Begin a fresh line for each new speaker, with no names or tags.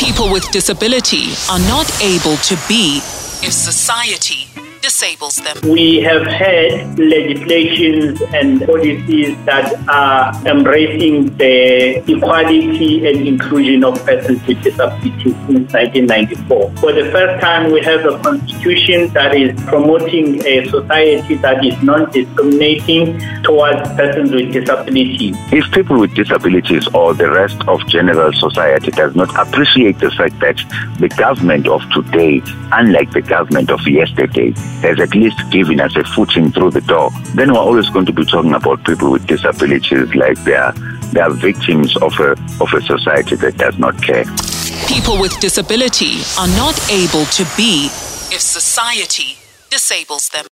People with disability are not able to be if society disables them.
We have had legislations and policies that are embracing the equality and inclusion of persons with disabilities since 1994. For the first time, we have a constitution that is promoting a society that is non-discriminating towards persons with disabilities.
If people with disabilities or the rest of general society does not appreciate the fact that the government of today, unlike the government of yesterday, has at least given us a footing through the door, then we're always going to be talking about people with disabilities like they are, they are victims of a, of a society that does not care.
People with disability are not able to be if society disables them.